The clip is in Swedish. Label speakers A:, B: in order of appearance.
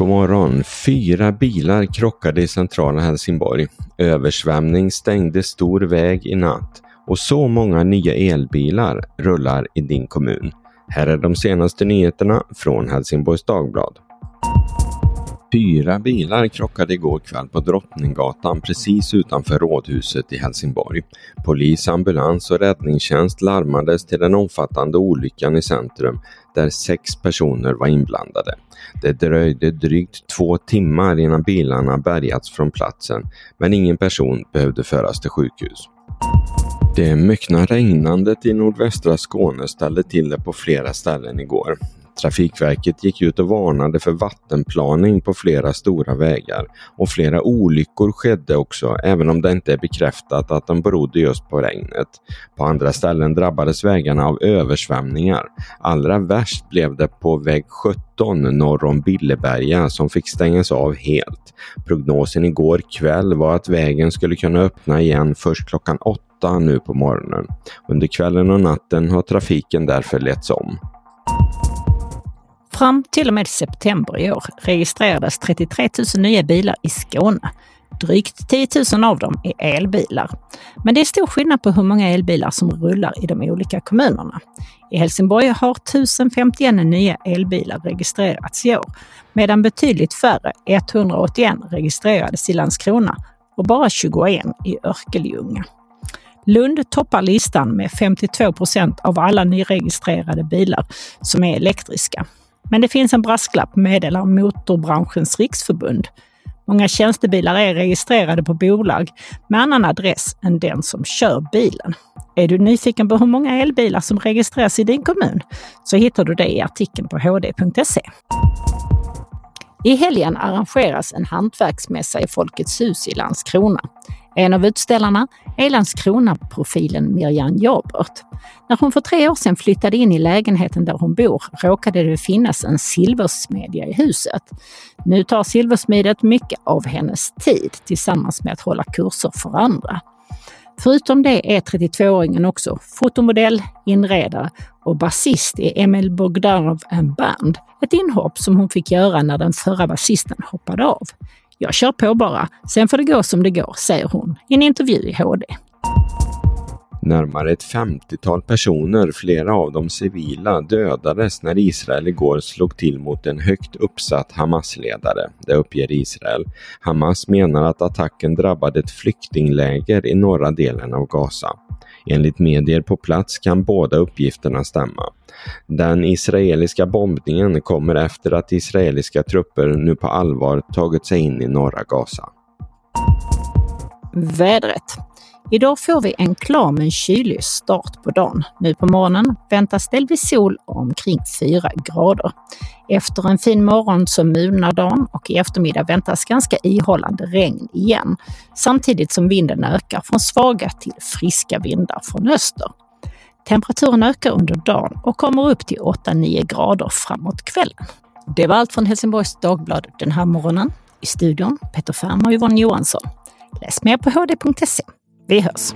A: God morgon! Fyra bilar krockade i centrala Helsingborg. Översvämning stängde stor väg i natt och så många nya elbilar rullar i din kommun. Här är de senaste nyheterna från Helsingborgs Dagblad. Fyra bilar krockade igår kväll på Drottninggatan precis utanför Rådhuset i Helsingborg. Polis, ambulans och räddningstjänst larmades till den omfattande olyckan i centrum där sex personer var inblandade. Det dröjde drygt två timmar innan bilarna bärgats från platsen men ingen person behövde föras till sjukhus. Det myckna regnandet i nordvästra Skåne ställde till det på flera ställen igår. Trafikverket gick ut och varnade för vattenplaning på flera stora vägar och flera olyckor skedde också även om det inte är bekräftat att de berodde just på regnet. På andra ställen drabbades vägarna av översvämningar. Allra värst blev det på väg 17 norr om Billeberga som fick stängas av helt. Prognosen igår kväll var att vägen skulle kunna öppna igen först klockan 8 nu på morgonen. Under kvällen och natten har trafiken därför letts om.
B: Fram till och med september i år registrerades 33 000 nya bilar i Skåne. Drygt 10 000 av dem är elbilar. Men det är stor skillnad på hur många elbilar som rullar i de olika kommunerna. I Helsingborg har 1051 nya elbilar registrerats i år, medan betydligt färre, 181, registrerades i Landskrona och bara 21 i Örkelljunga. Lund toppar listan med 52 procent av alla nyregistrerade bilar som är elektriska. Men det finns en brasklapp, meddelar Motorbranschens riksförbund. Många tjänstebilar är registrerade på bolag med annan adress än den som kör bilen. Är du nyfiken på hur många elbilar som registreras i din kommun så hittar du det i artikeln på hd.se. I helgen arrangeras en hantverksmässa i Folkets hus i Landskrona. En av utställarna är Landskrona-profilen Mirjam Jabert. När hon för tre år sedan flyttade in i lägenheten där hon bor råkade det finnas en silversmedja i huset. Nu tar silversmidet mycket av hennes tid tillsammans med att hålla kurser för andra. Förutom det är 32-åringen också fotomodell, inredare och basist i Emil Bogdanov and Band. Ett inhopp som hon fick göra när den förra basisten hoppade av. Jag kör på bara, sen får det gå som det går, säger hon i en intervju i HD.
A: Närmare ett 50-tal personer, flera av dem civila, dödades när Israel igår slog till mot en högt uppsatt Hamas-ledare. Det uppger Israel. Hamas menar att attacken drabbade ett flyktingläger i norra delen av Gaza. Enligt medier på plats kan båda uppgifterna stämma. Den israeliska bombningen kommer efter att israeliska trupper nu på allvar tagit sig in i norra Gaza.
B: Vädret. Idag får vi en klar men kylig start på dagen. Nu på morgonen väntas delvis sol och omkring 4 grader. Efter en fin morgon så mulnar dagen och i eftermiddag väntas ganska ihållande regn igen, samtidigt som vinden ökar från svaga till friska vindar från öster. Temperaturen ökar under dagen och kommer upp till 8-9 grader framåt kvällen. Det var allt från Helsingborgs Dagblad den här morgonen. I studion Peter Färm och Yvonne Johansson. Läs mer på hd.se. Vi hörs!